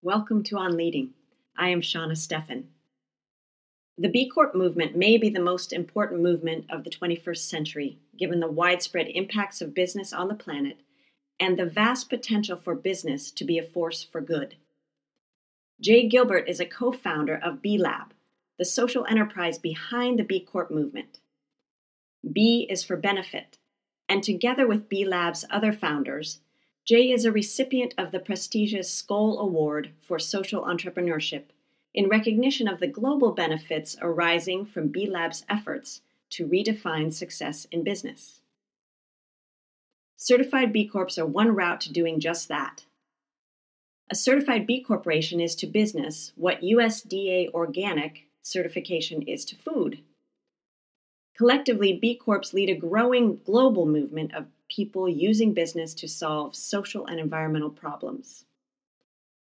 Welcome to On Leading. I am Shauna Steffen. The B Corp movement may be the most important movement of the 21st century, given the widespread impacts of business on the planet and the vast potential for business to be a force for good. Jay Gilbert is a co founder of B Lab, the social enterprise behind the B Corp movement. B is for benefit, and together with B Lab's other founders, Jay is a recipient of the prestigious Skoll Award for Social Entrepreneurship in recognition of the global benefits arising from B Lab's efforts to redefine success in business. Certified B Corps are one route to doing just that. A certified B Corporation is to business what USDA organic certification is to food. Collectively, B Corps lead a growing global movement of people using business to solve social and environmental problems.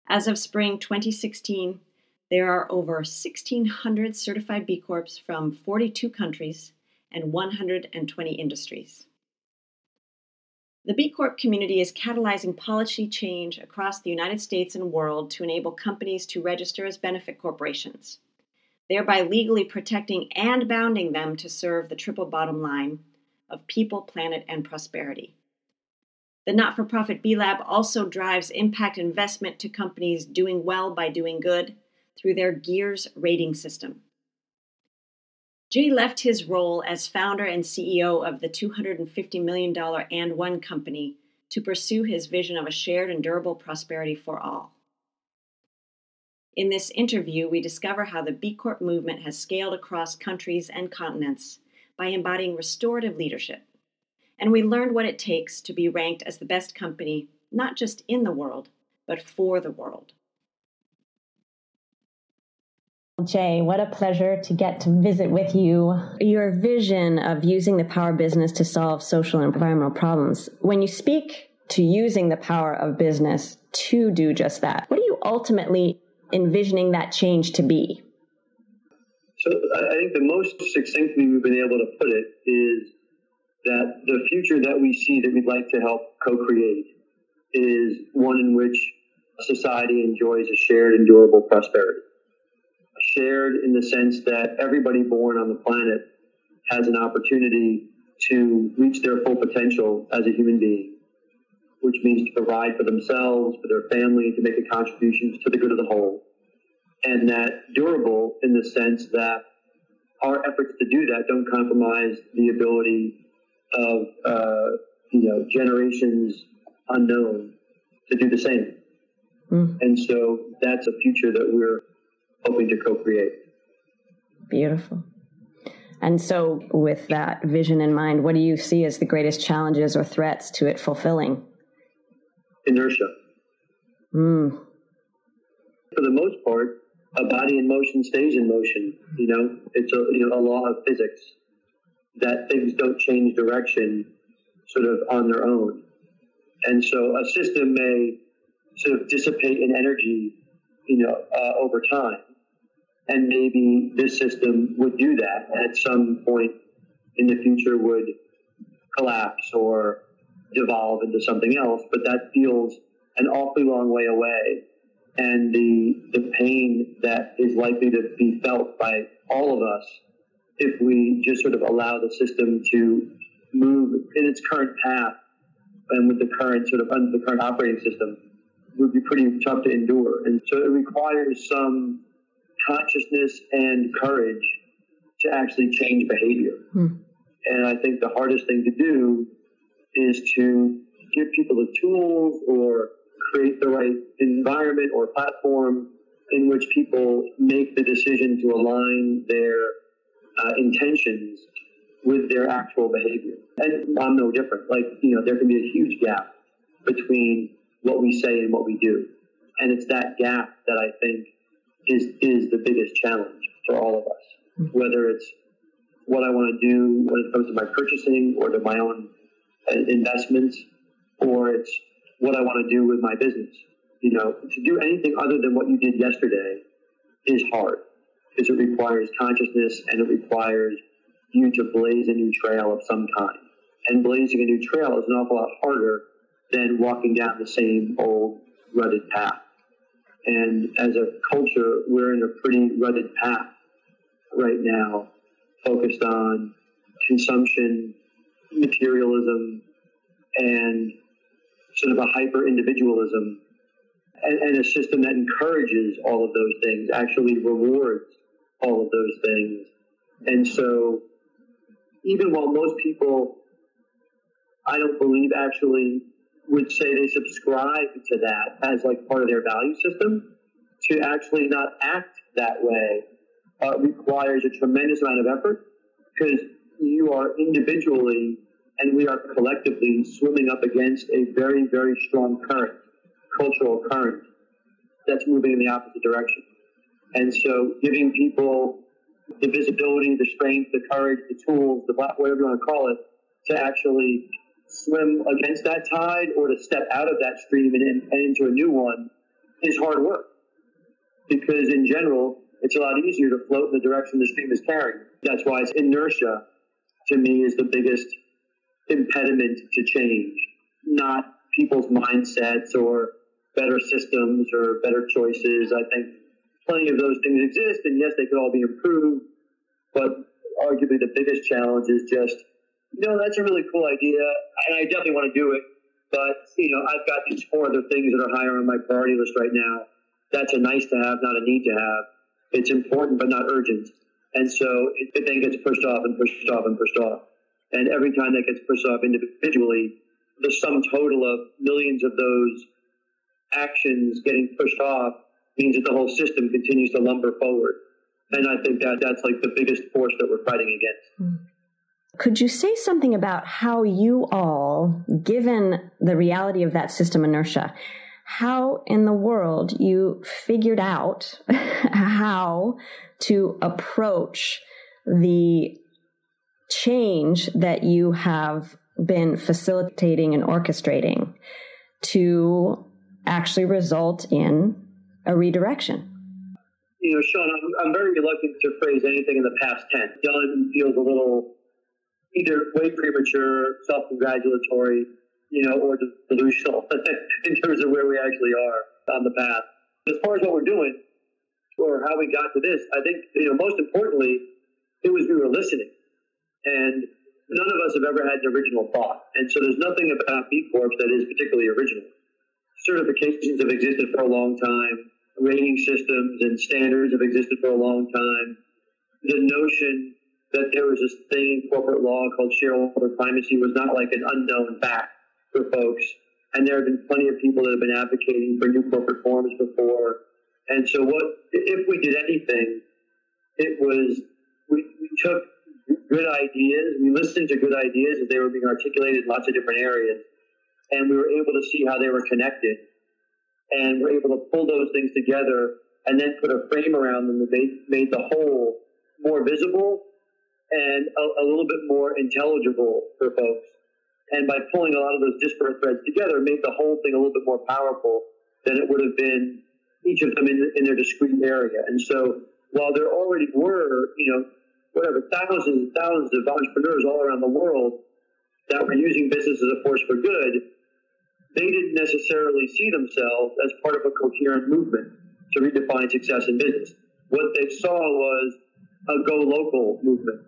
As of spring 2016, there are over 1,600 certified B Corps from 42 countries and 120 industries. The B Corp community is catalyzing policy change across the United States and world to enable companies to register as benefit corporations, thereby legally protecting and bounding them to serve the triple bottom line of people, planet, and prosperity. The not for profit B Lab also drives impact investment to companies doing well by doing good through their GIIRS rating system. Jay left his role as founder and CEO of the $250 million AND1 company to pursue his vision of a shared and durable prosperity for all. In this interview, we discover how the B Corp movement has scaled across countries and continents by embodying restorative leadership. And we learned what it takes to be ranked as the best company, not just in the world, but for the world. Jay, what a pleasure to get to visit with you. Your vision of using the power of business to solve social and environmental problems. When you speak to using the power of business to do just that, what are you ultimately envisioning that change to be? So I think the most succinctly we've been able to put it is that the future that we see that we'd like to help co-create is one in which society enjoys a shared and durable prosperity. Shared in the sense that everybody born on the planet has an opportunity to reach their full potential as a human being, which means to provide for themselves, for their family, to make a contribution to the good of the whole and that durable in the sense that our efforts to do that don't compromise the ability of uh, you know generations unknown to do the same. Mm. And so that's a future that we're hoping to co-create. Beautiful. And so, with that vision in mind, what do you see as the greatest challenges or threats to it fulfilling? Inertia. Mm. For the most part, a body in motion stays in motion. You know, it's a, you know, a law of physics that things don't change direction sort of on their own. And so a system may sort of dissipate in energy, you know, uh, over time. And maybe this system would do that at some point in the future would collapse or devolve into something else. But that feels an awfully long way away and the the pain that is likely to be felt by all of us if we just sort of allow the system to move in its current path and with the current sort of under the current operating system would be pretty tough to endure. And so it requires some consciousness and courage to actually change behavior. Hmm. And I think the hardest thing to do is to give people the tools or create the right environment or platform in which people make the decision to align their uh, intentions with their actual behavior. And I'm no different. Like, you know, there can be a huge gap between what we say and what we do. And it's that gap that I think is, is the biggest challenge for all of us. Whether it's what I want to do when it comes to my purchasing or to my own uh, investments, or it's what I want to do with my business. You know, to do anything other than what you did yesterday is hard because it requires consciousness and it requires you to blaze a new trail of some kind. And blazing a new trail is an awful lot harder than walking down the same old rutted path. And as a culture, we're in a pretty rutted path right now, focused on consumption, materialism, and sort of a hyper individualism, and, and, a system that encourages all of those things, actually rewards all of those things. And so, even while most people, I don't believe actually would say they subscribe to that as like part of their value system, to actually not act that way uh, requires a tremendous amount of effort because you are individually and we are collectively swimming up against a very, very strong current, cultural current that's moving in the opposite direction. And so giving people the visibility, the strength, the courage, the tools, the whatever you want to call it, to actually swim against that tide or to step out of that stream and, and into a new one is hard work. Because in general, it's a lot easier to float in the direction the stream is carrying. That's why it's inertia to me is the biggest impediment to change, not people's mindsets or better systems or better choices. I think plenty of those things exist, and yes, they could all be improved, but arguably the biggest challenge is just, you know, that's a really cool idea, and I definitely want to do it, but, you know, I've got these four other things that are higher on my priority list right now. That's a nice to have, not a need to have. It's important, but not urgent. And so it, it then gets pushed off and pushed off and pushed off. And every time that gets pushed off individually, the sum total of millions of those actions getting pushed off means that the whole system continues to lumber forward. And I think that that's like the biggest force that we're fighting against. Hmm. Could you say something about how you all, given the reality of that system inertia, how in the world you figured out how to approach the change that you have been facilitating and orchestrating to actually result in a redirection? You know, Sean, I'm, I'm very reluctant to phrase anything in the past tense. Done feels a little either way premature, self congratulatory, you know, or delusional in terms of where we actually are on the path. As far as what we're doing or how we got to this, I think, you know, most importantly, it was we were listening. And none of us have ever had an original thought. And so there's nothing about B Corp that is particularly original. Certifications have existed for a long time. Rating systems and standards have existed for a long time. The notion that there was this thing in corporate law called shareholder primacy was not like an unknown fact for folks. And there have been plenty of people that have been advocating for new corporate forms before. And so what, if we did anything, it was, we, we took good ideas. We listened to good ideas as they were being articulated in lots of different areas. And we were able to see how they were connected. And we're able to pull those things together and then put a frame around them that made, made the whole more visible and a, a little bit more intelligible for folks. And by pulling a lot of those disparate threads together, made the whole thing a little bit more powerful than it would have been each of them in, in their discrete area. And so while there already were, you know, whatever, thousands and thousands of entrepreneurs all around the world that were using business as a force for good, they didn't necessarily see themselves as part of a coherent movement to redefine success in business. What they saw was a go local movement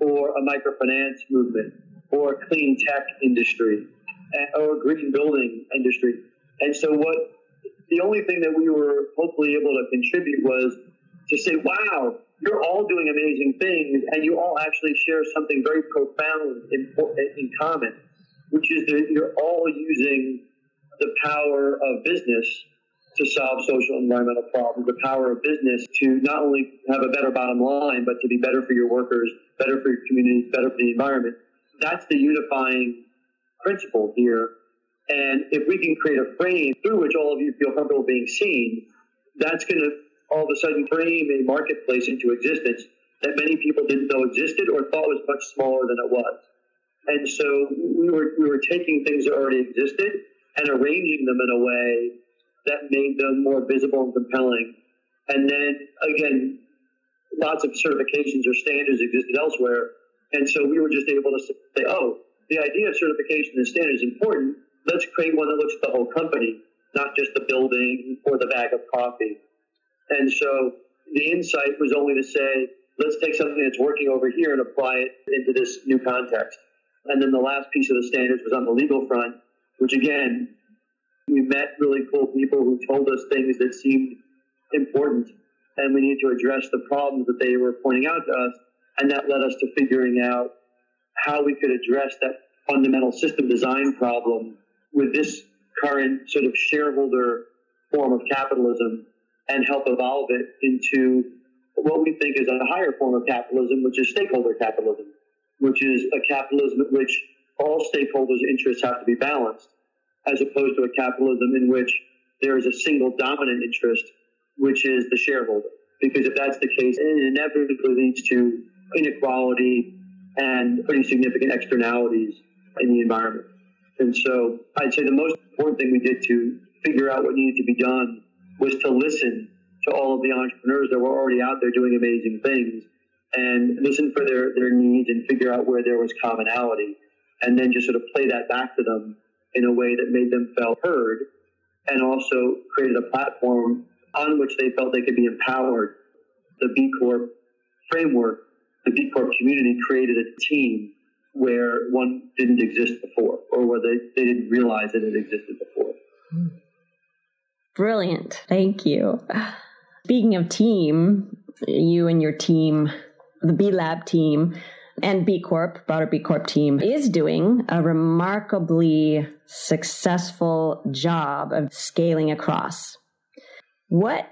or a microfinance movement or a clean tech industry or a green building industry. And so what the only thing that we were hopefully able to contribute was to say, wow, you're all doing amazing things and you all actually share something very profound in, in common, which is that you're all using the power of business to solve social environmental problems, the power of business to not only have a better bottom line, but to be better for your workers, better for your communities, better for the environment. That's the unifying principle here. And if we can create a frame through which all of you feel comfortable being seen, that's going to all of a sudden frame a marketplace into existence that many people didn't know existed or thought was much smaller than it was. And so we were, we were taking things that already existed and arranging them in a way that made them more visible and compelling. And then again, lots of certifications or standards existed elsewhere. And so we were just able to say, oh, the idea of certification and standards is important. Let's create one that looks at the whole company not just the building or the bag of coffee. And so the insight was only to say, let's take something that's working over here and apply it into this new context. And then the last piece of the standards was on the legal front, which again, we met really cool people who told us things that seemed important and we need to address the problems that they were pointing out to us. And that led us to figuring out how we could address that fundamental system design problem with this current sort of shareholder form of capitalism and help evolve it into what we think is a higher form of capitalism, which is stakeholder capitalism, which is a capitalism in which all stakeholders' interests have to be balanced, as opposed to a capitalism in which there is a single dominant interest, which is the shareholder. Because if that's the case, it inevitably leads to inequality and pretty significant externalities in the environment. And so I'd say the most important thing we did to figure out what needed to be done was to listen to all of the entrepreneurs that were already out there doing amazing things and listen for their, their needs and figure out where there was commonality and then just sort of play that back to them in a way that made them feel heard and also created a platform on which they felt they could be empowered. The B Corp framework, the B Corp community created a team where one didn't exist before or where they, they didn't realize that it existed before. Hmm. Brilliant. Thank you. Speaking of team, you and your team, the B Lab team, and B Corp, broader B Corp team, is doing a remarkably successful job of scaling across. What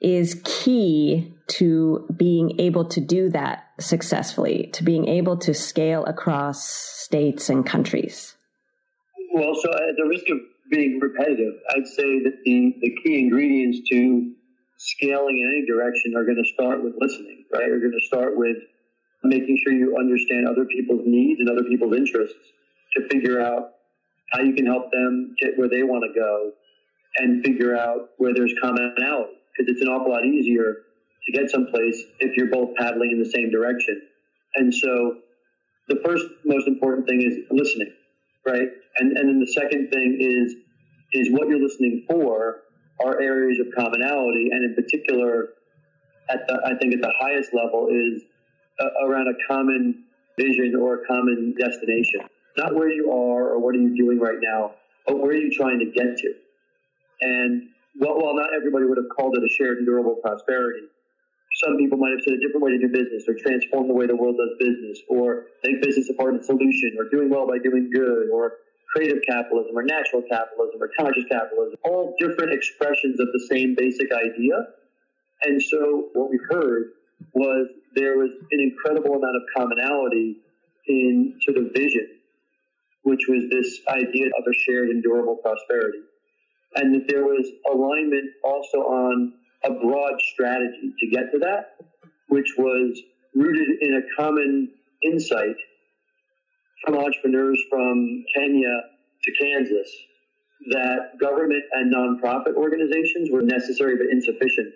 is key to being able to do that successfully, to being able to scale across states and countries? Well, so at the risk of being repetitive, I'd say that the, the key ingredients to scaling in any direction are going to start with listening, right? Are going to start with making sure you understand other people's needs and other people's interests to figure out how you can help them get where they want to go and figure out where there's commonality because it's an awful lot easier to get someplace if you're both paddling in the same direction. And so the first most important thing is listening, right? And and then the second thing is is what you're listening for are areas of commonality, and in particular, at the I think at the highest level is uh, around a common vision or a common destination. Not where you are or what are you doing right now, but where are you trying to get to? And well, while not everybody would have called it a shared and durable prosperity, some people might have said a different way to do business or transform the way the world does business or make business a part of the solution or doing well by doing good or creative capitalism or natural capitalism or conscious capitalism, all different expressions of the same basic idea. And so what we heard was there was an incredible amount of commonality in sort of vision, which was this idea of a shared and durable prosperity and that there was alignment also on a broad strategy to get to that, which was rooted in a common insight from entrepreneurs from Kenya to Kansas that government and nonprofit organizations were necessary but insufficient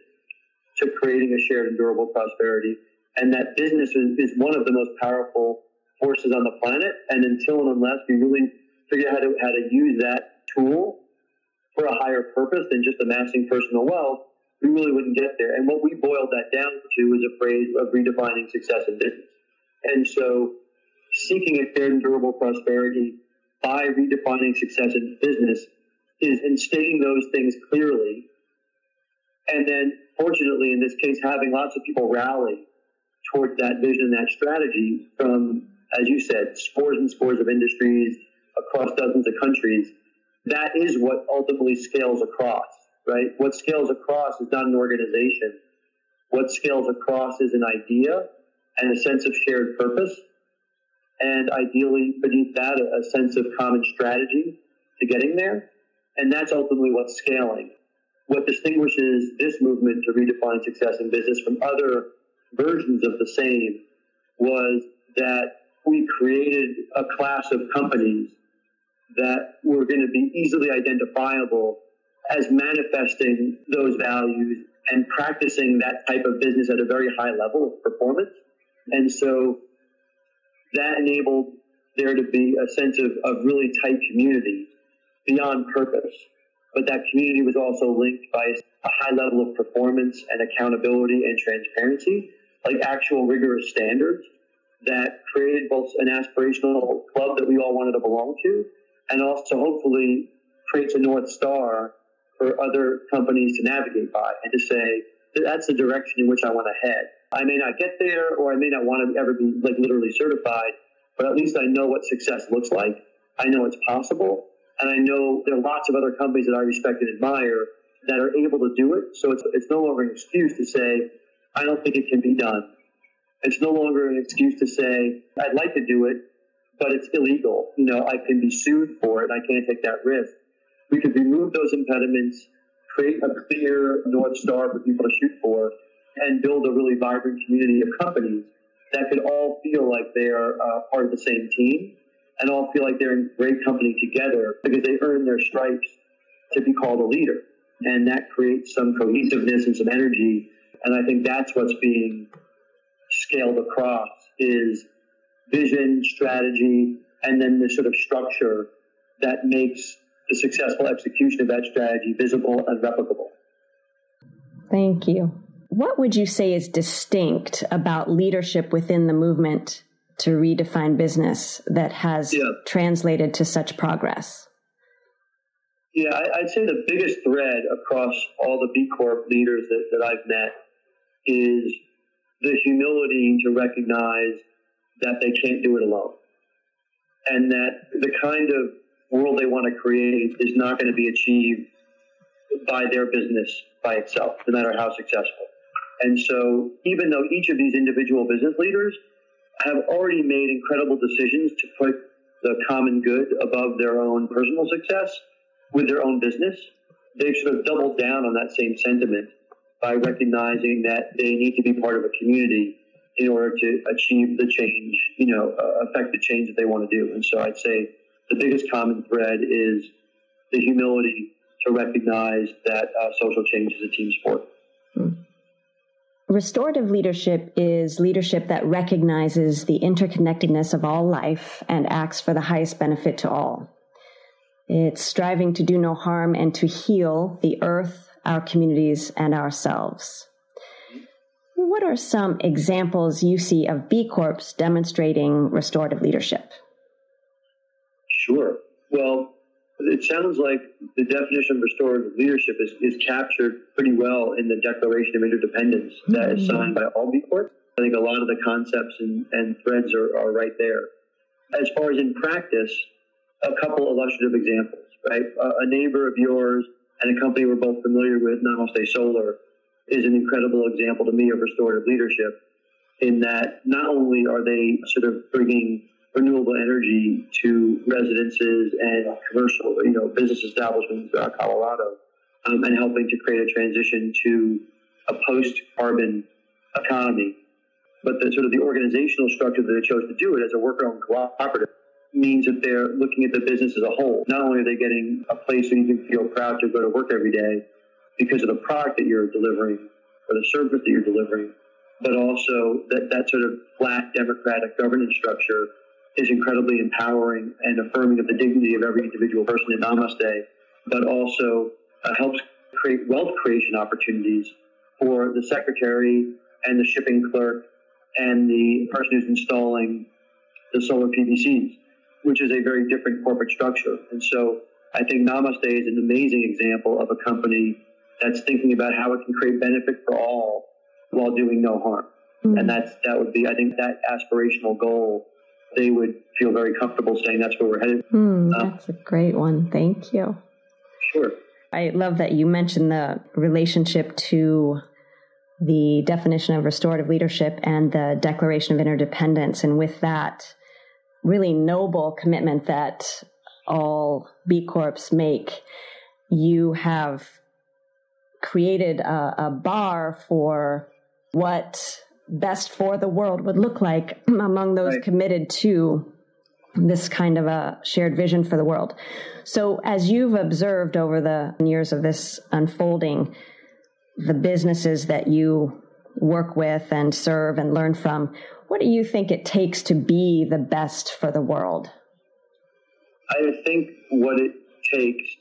to creating a shared and durable prosperity, and that business is, one of the most powerful forces on the planet. And until and unless we really figure out how to, how to use that tool for a higher purpose than just amassing personal wealth, we really wouldn't get there. And what we boiled that down to is a phrase of redefining success in business. And so seeking a fair and durable prosperity by redefining success in business is in stating those things clearly. And then fortunately in this case, having lots of people rally towards that vision and that strategy from, as you said, scores and scores of industries across dozens of countries that is what ultimately scales across, right? What scales across is not an organization. What scales across is an idea and a sense of shared purpose. And ideally, beneath that, a, sense of common strategy to getting there. And that's ultimately what's scaling. What distinguishes this movement to redefine success in business from other versions of the same was that we created a class of companies that were going to be easily identifiable as manifesting those values and practicing that type of business at a very high level of performance. And so that enabled there to be a sense of, of really tight community beyond purpose but that community was also linked by a high level of performance and accountability and transparency, like actual rigorous standards that created both an aspirational club that we all wanted to belong to, and also hopefully creates a North Star for other companies to navigate by and to say, that's the direction in which I want to head. I may not get there or I may not want to ever be like literally certified, but at least I know what success looks like. I know it's possible. And I know there are lots of other companies that I respect and admire that are able to do it. So it's, it's no longer an excuse to say, I don't think it can be done. It's no longer an excuse to say, I'd like to do it, but it's illegal. You know, I can be sued for it. I can't take that risk. We could remove those impediments, create a clear North Star for people to shoot for, and build a really vibrant community of companies that could all feel like they are uh, part of the same team and all feel like they're in great company together because they earn their stripes to be called a leader. And that creates some cohesiveness and some energy. And I think that's what's being scaled across is vision, strategy, and then the sort of structure that makes the successful execution of that strategy visible and replicable. Thank you. What would you say is distinct about leadership within the movement to redefine business that has yeah. translated to such progress? Yeah, I'd say the biggest thread across all the B Corp leaders that, that I've met is the humility to recognize that they can't do it alone. And that the kind of world they want to create is not going to be achieved by their business by itself, no matter how successful. And so, even though each of these individual business leaders have already made incredible decisions to put the common good above their own personal success with their own business, they've sort of doubled down on that same sentiment by recognizing that they need to be part of a community in order to achieve the change, you know, uh, affect the change that they want to do. And so I'd say the biggest common thread is the humility to recognize that uh, social change is a team sport. Restorative leadership is leadership that recognizes the interconnectedness of all life and acts for the highest benefit to all. It's striving to do no harm and to heal the earth, our communities, and ourselves. What are some examples you see of B Corps demonstrating restorative leadership? Well, it sounds like the definition of restorative leadership is, is captured pretty well in the Declaration of Interdependence mm-hmm. that is signed by all B Corps. I think a lot of the concepts and, and threads are, are right there. As far as in practice, a couple illustrative examples, right? a neighbor of yours and a company we're both familiar with, Namaste Solar, is an incredible example to me of restorative leadership in that not only are they sort of bringing renewable energy to residences and commercial, you know, business establishments throughout Colorado, um, and helping to create a transition to a post-carbon economy. But the sort of the organizational structure that they chose to do it as a worker-owned cooperative means that they're looking at the business as a whole. Not only are they getting a place where you can feel proud to go to work every day because of the product that you're delivering or the service that you're delivering, but also that, that sort of flat democratic governance structure is incredibly empowering and affirming of the dignity of every individual person in Namaste, but also uh, helps create wealth creation opportunities for the secretary and the shipping clerk and the person who's installing the solar PVCs, which is a very different corporate structure. And so I think Namaste is an amazing example of a company that's thinking about how it can create benefit for all while doing no harm. Mm-hmm. And that's that would be I think that aspirational goal they would feel very comfortable saying that's where we're headed. Mm, that's a great one. Thank you. Sure. I love that you mentioned the relationship to the definition of restorative leadership and the Declaration of Interdependence. And with that really noble commitment that all B Corps make, you have created a, a bar for what best for the world would look like among those right. committed to this kind of a shared vision for the world. So, as you've observed over the years of this unfolding, the businesses that you work with and serve and learn from, what do you think it takes to be the best for the world? I think what it takes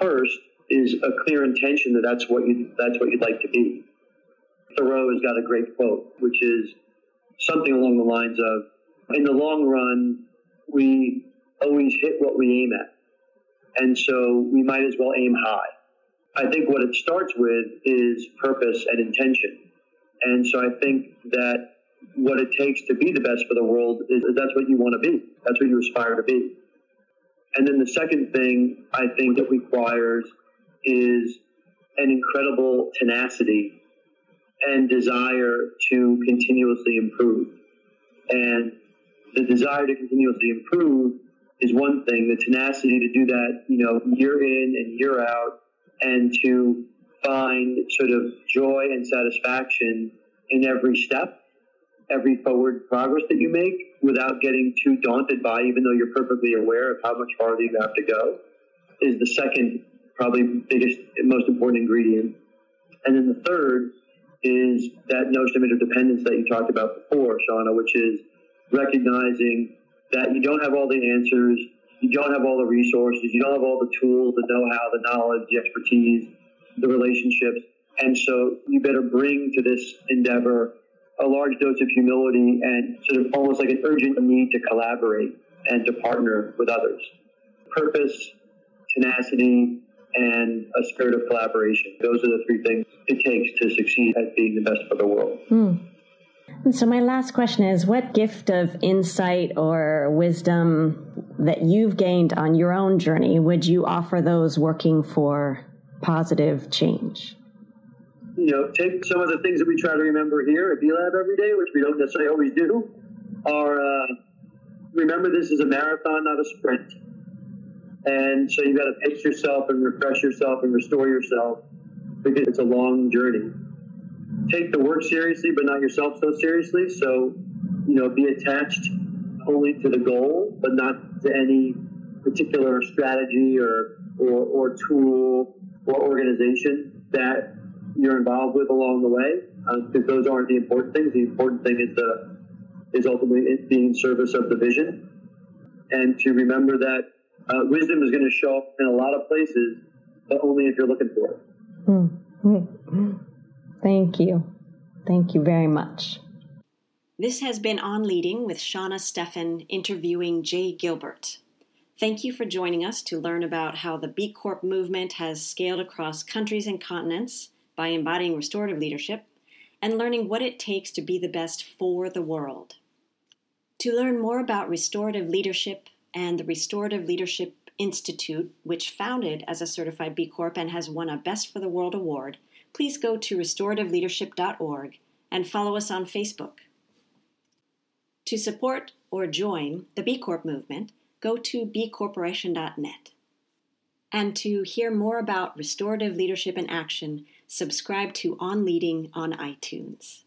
first is a clear intention that that's what you that's what you'd like to be. Thoreau has got a great quote, which is something along the lines of, "In the long run, we always hit what we aim at, and so we might as well aim high." I think what it starts with is purpose and intention, and so I think that what it takes to be the best for the world is that's what you want to be. That's what you aspire to be. And then the second thing I think it requires is an incredible tenacity and desire to continuously improve. And the desire to continuously improve is one thing. The tenacity to do that, you know, year in and year out, and to find sort of joy and satisfaction in every step, every forward progress that you make without getting too daunted by, even though you're perfectly aware of how much farther you have to go, is the second, probably biggest, most important ingredient. And then the third is that notion of interdependence that you talked about before, Shauna, which is recognizing that you don't have all the answers, you don't have all the resources, you don't have all the tools, the know-how, the knowledge, the expertise, the relationships. And so you better bring to this endeavor a large dose of humility and sort of almost like an urgent need to collaborate and to partner with others. Purpose, tenacity, and a spirit of collaboration. Those are the three things it takes to succeed at being the best for the world. Hmm. And so, my last question is what gift of insight or wisdom that you've gained on your own journey would you offer those working for positive change? You know, take some of the things that we try to remember here at B Lab every day, which we don't necessarily always do, are uh, remember this is a marathon, not a sprint. And so you've got to pace yourself and refresh yourself and restore yourself because it's a long journey. Take the work seriously, but not yourself so seriously. So, you know, be attached only to the goal, but not to any particular strategy or, or, or tool or organization that you're involved with along the way, because uh, those aren't the important things. The important thing is the is ultimately being in service of the vision, and to remember that uh, wisdom is going to show up in a lot of places, but only if you're looking for it. Mm-hmm. Thank you. Thank you very much. This has been On Leading with Shauna Steffen interviewing Jay Gilbert. Thank you for joining us to learn about how the B Corp movement has scaled across countries and continents by embodying restorative leadership and learning what it takes to be the best for the world. To learn more about restorative leadership and the Restorative Leadership Institute, which founded as a certified B Corp and has won a Best for the World award, please go to restorativeleadership.org and follow us on Facebook. To support or join the B Corp movement, go to bcorporation.net. And to hear more about restorative leadership in action, subscribe to On Leading on iTunes.